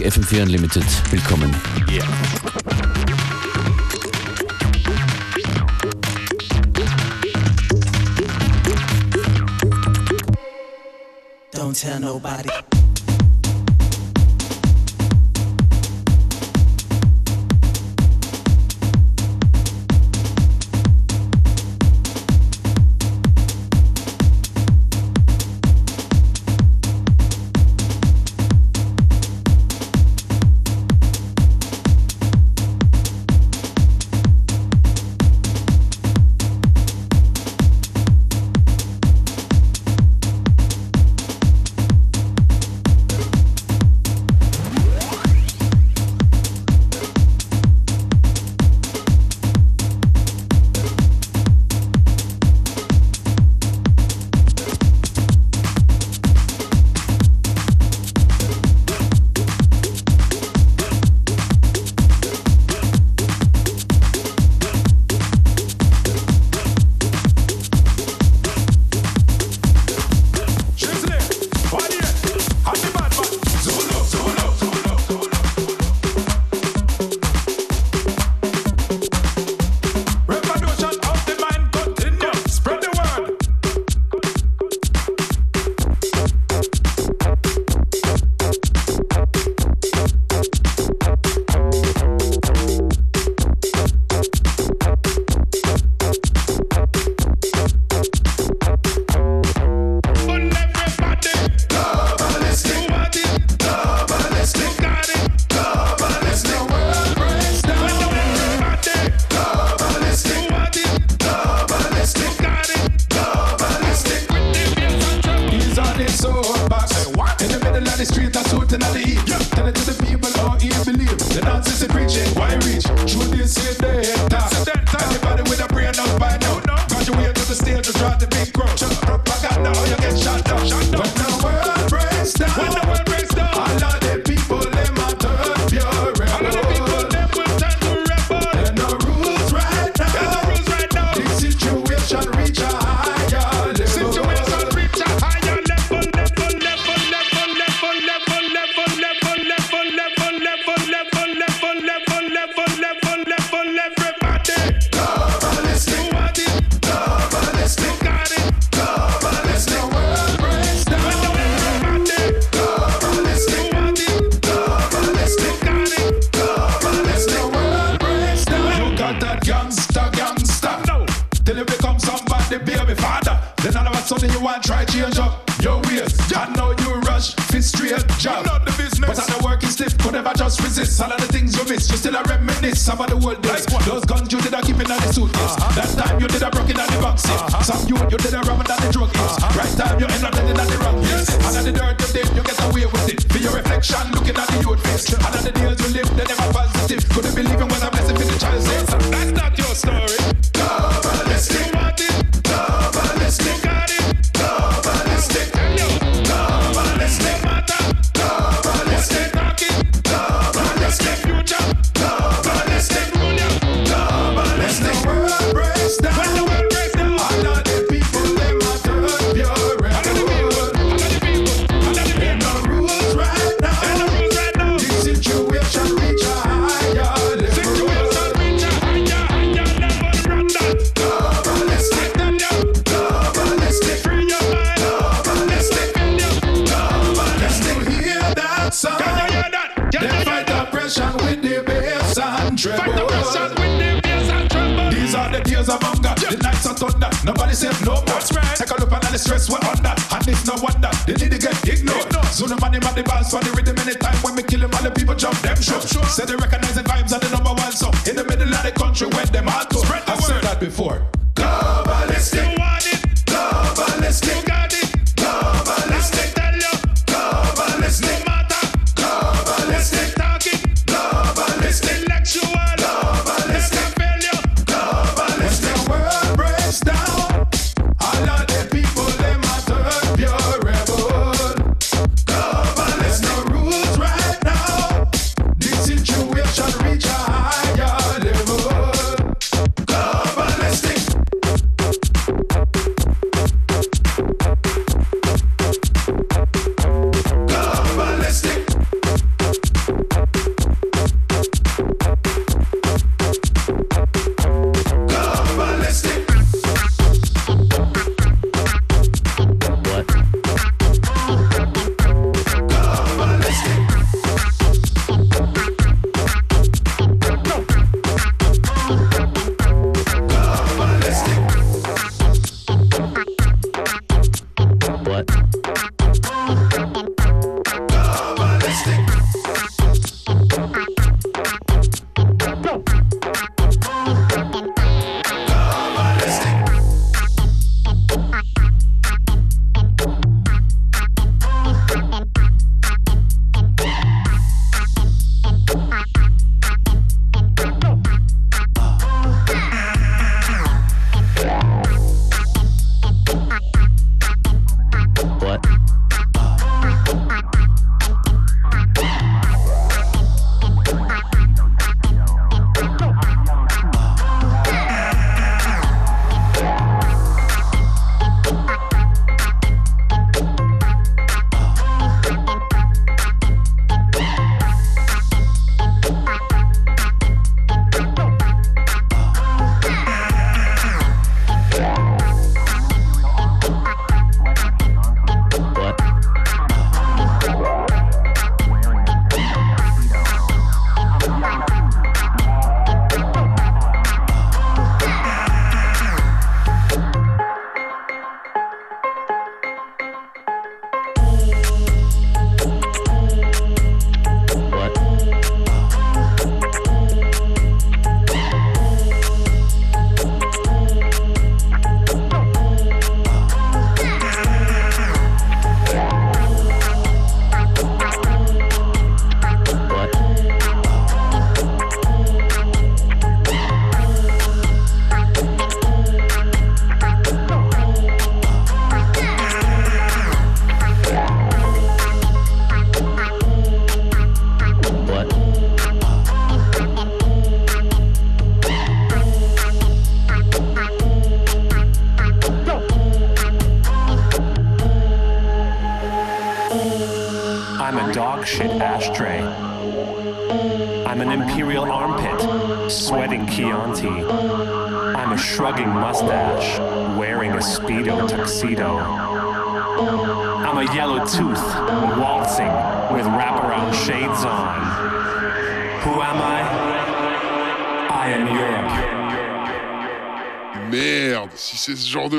FM4 Unlimited. Willkommen. Yeah. Don't tell nobody.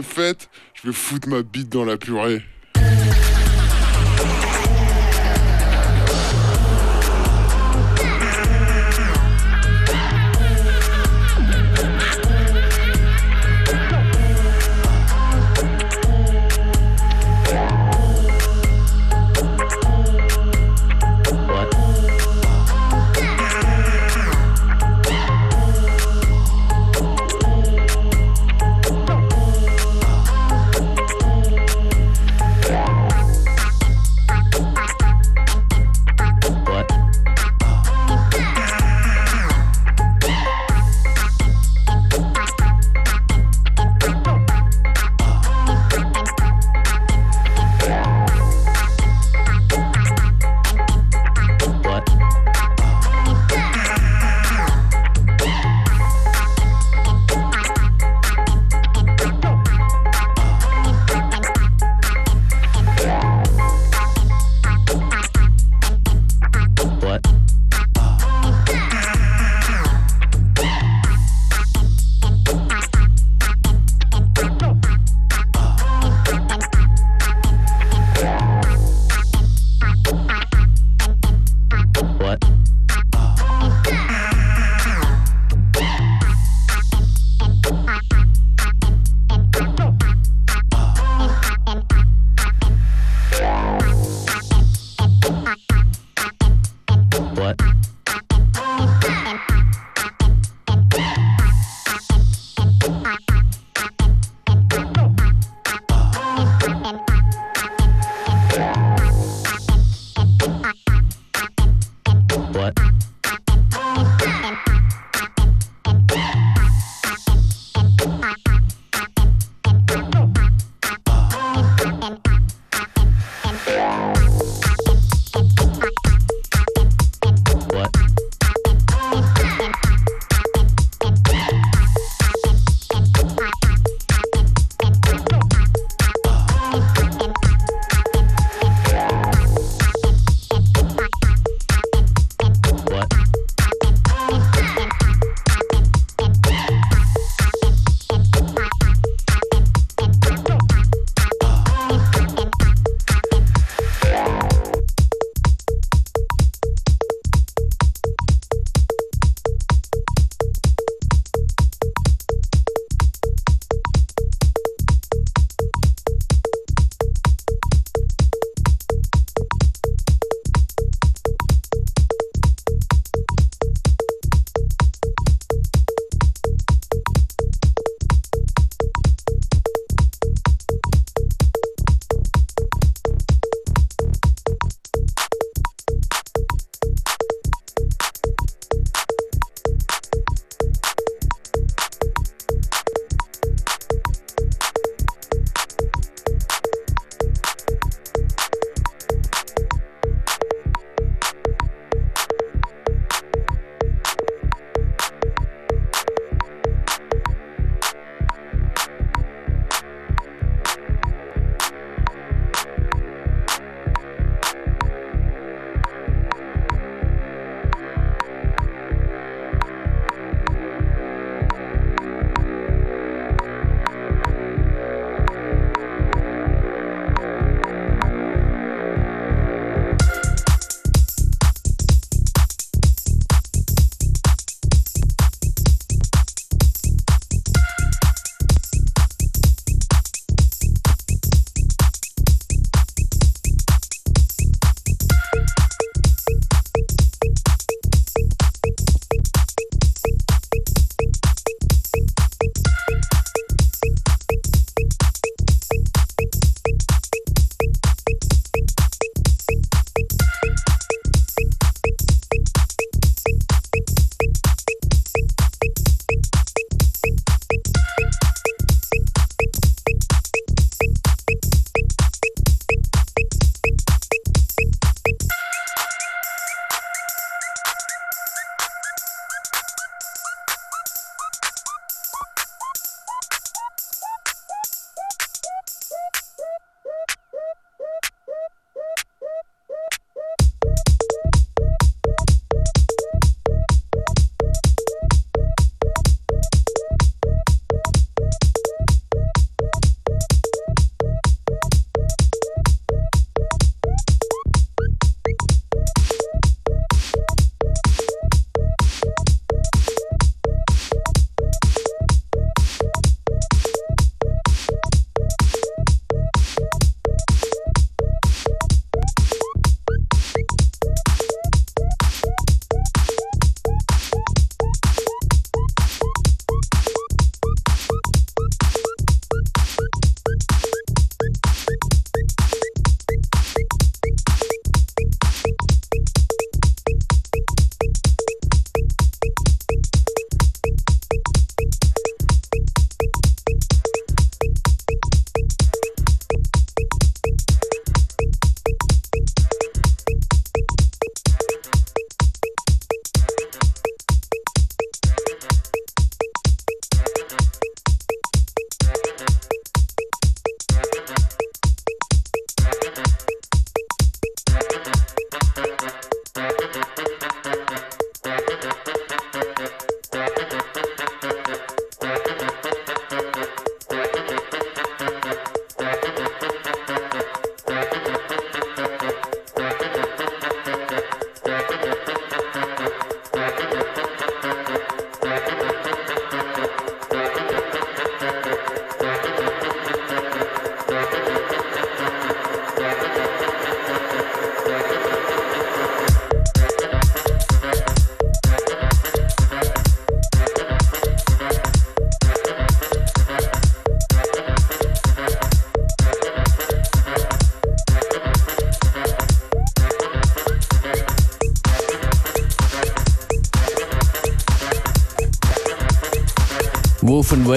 Fête, je vais foutre ma bite dans la purée.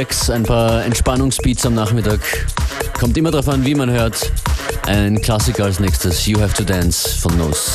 Wax, ein paar Entspannungsbeats am Nachmittag. Kommt immer darauf an, wie man hört. Ein Klassiker als nächstes, You Have to Dance von Nose.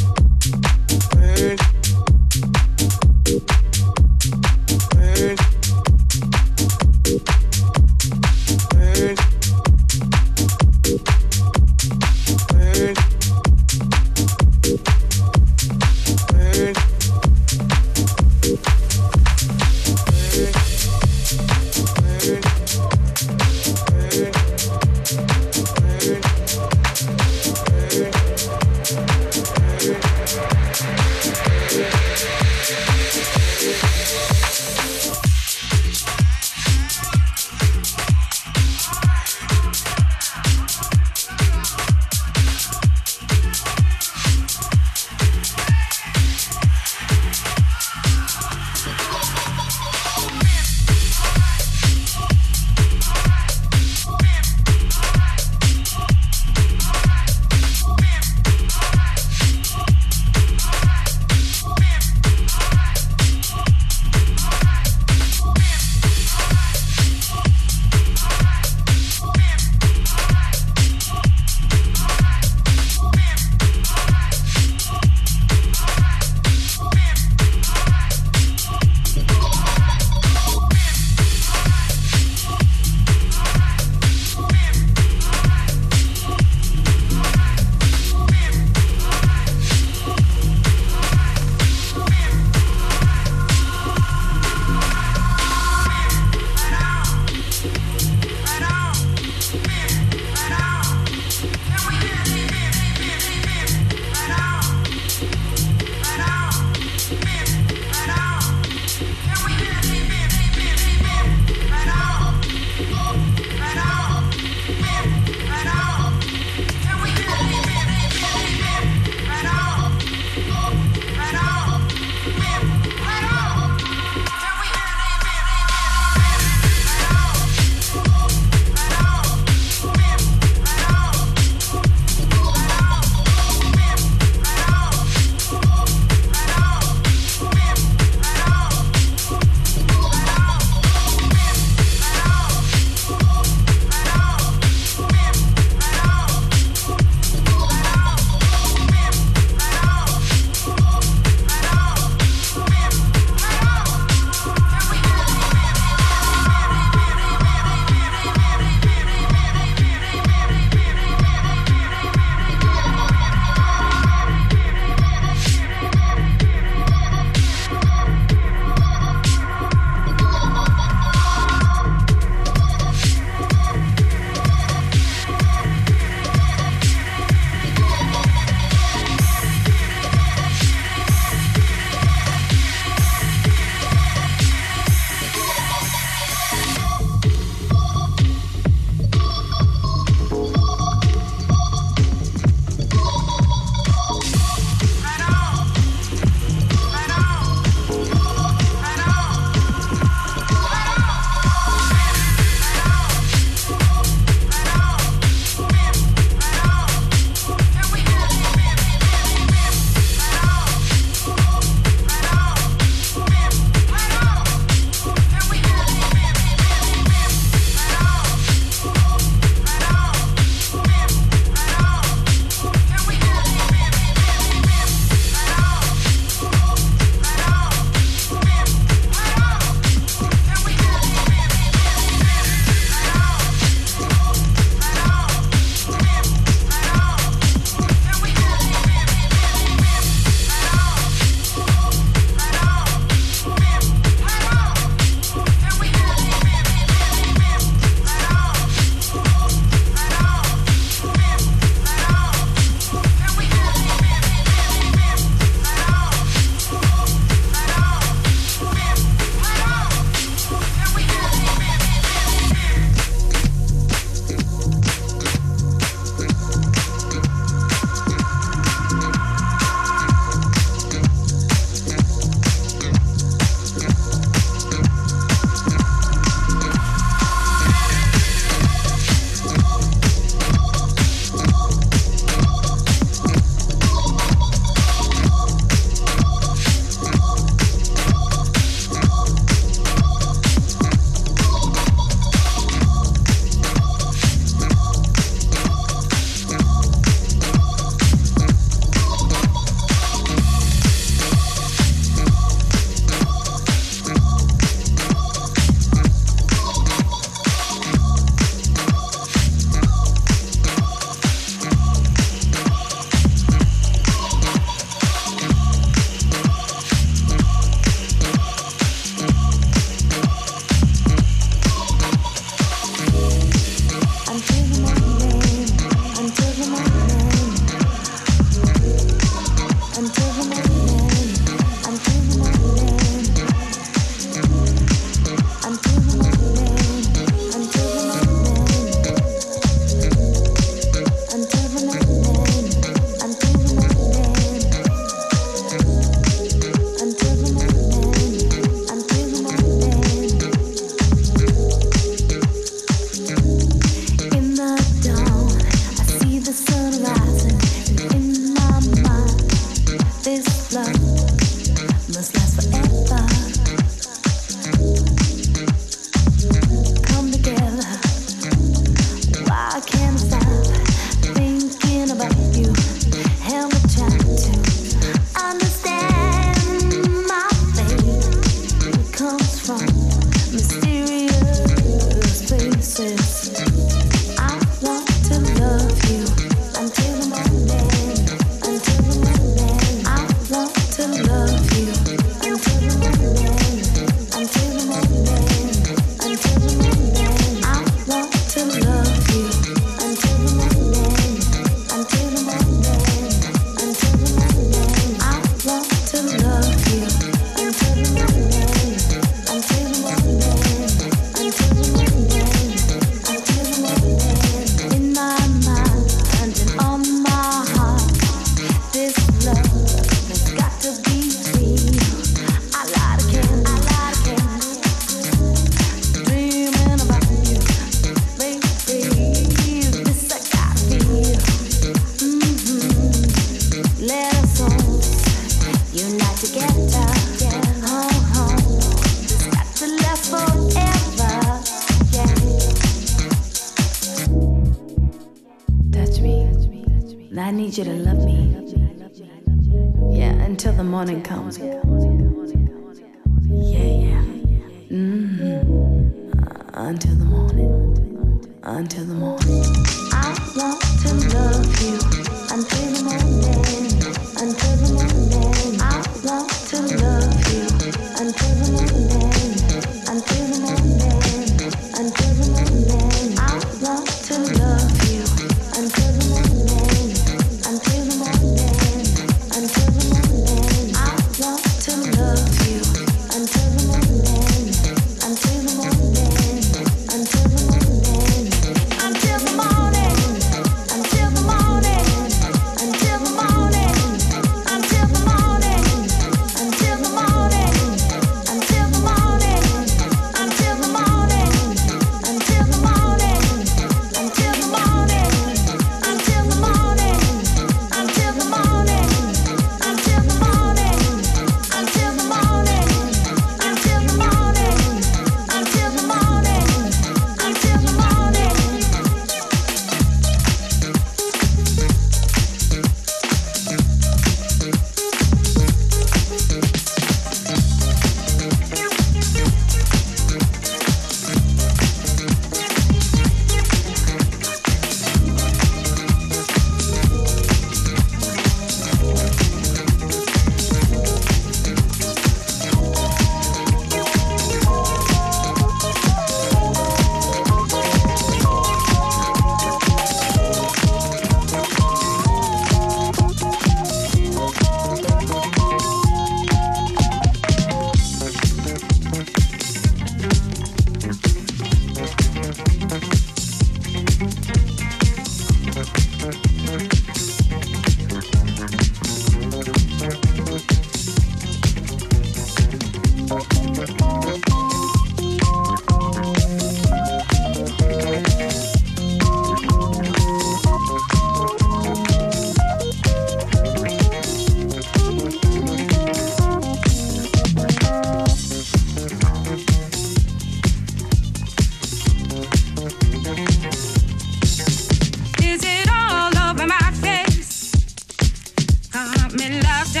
me locked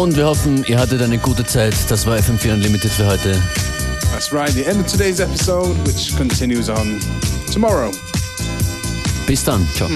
Und wir hoffen, ihr hattet eine gute Zeit. Das war FM4 Unlimited für heute. That's right, the end of today's episode, which continues on tomorrow. Bis dann. Ciao.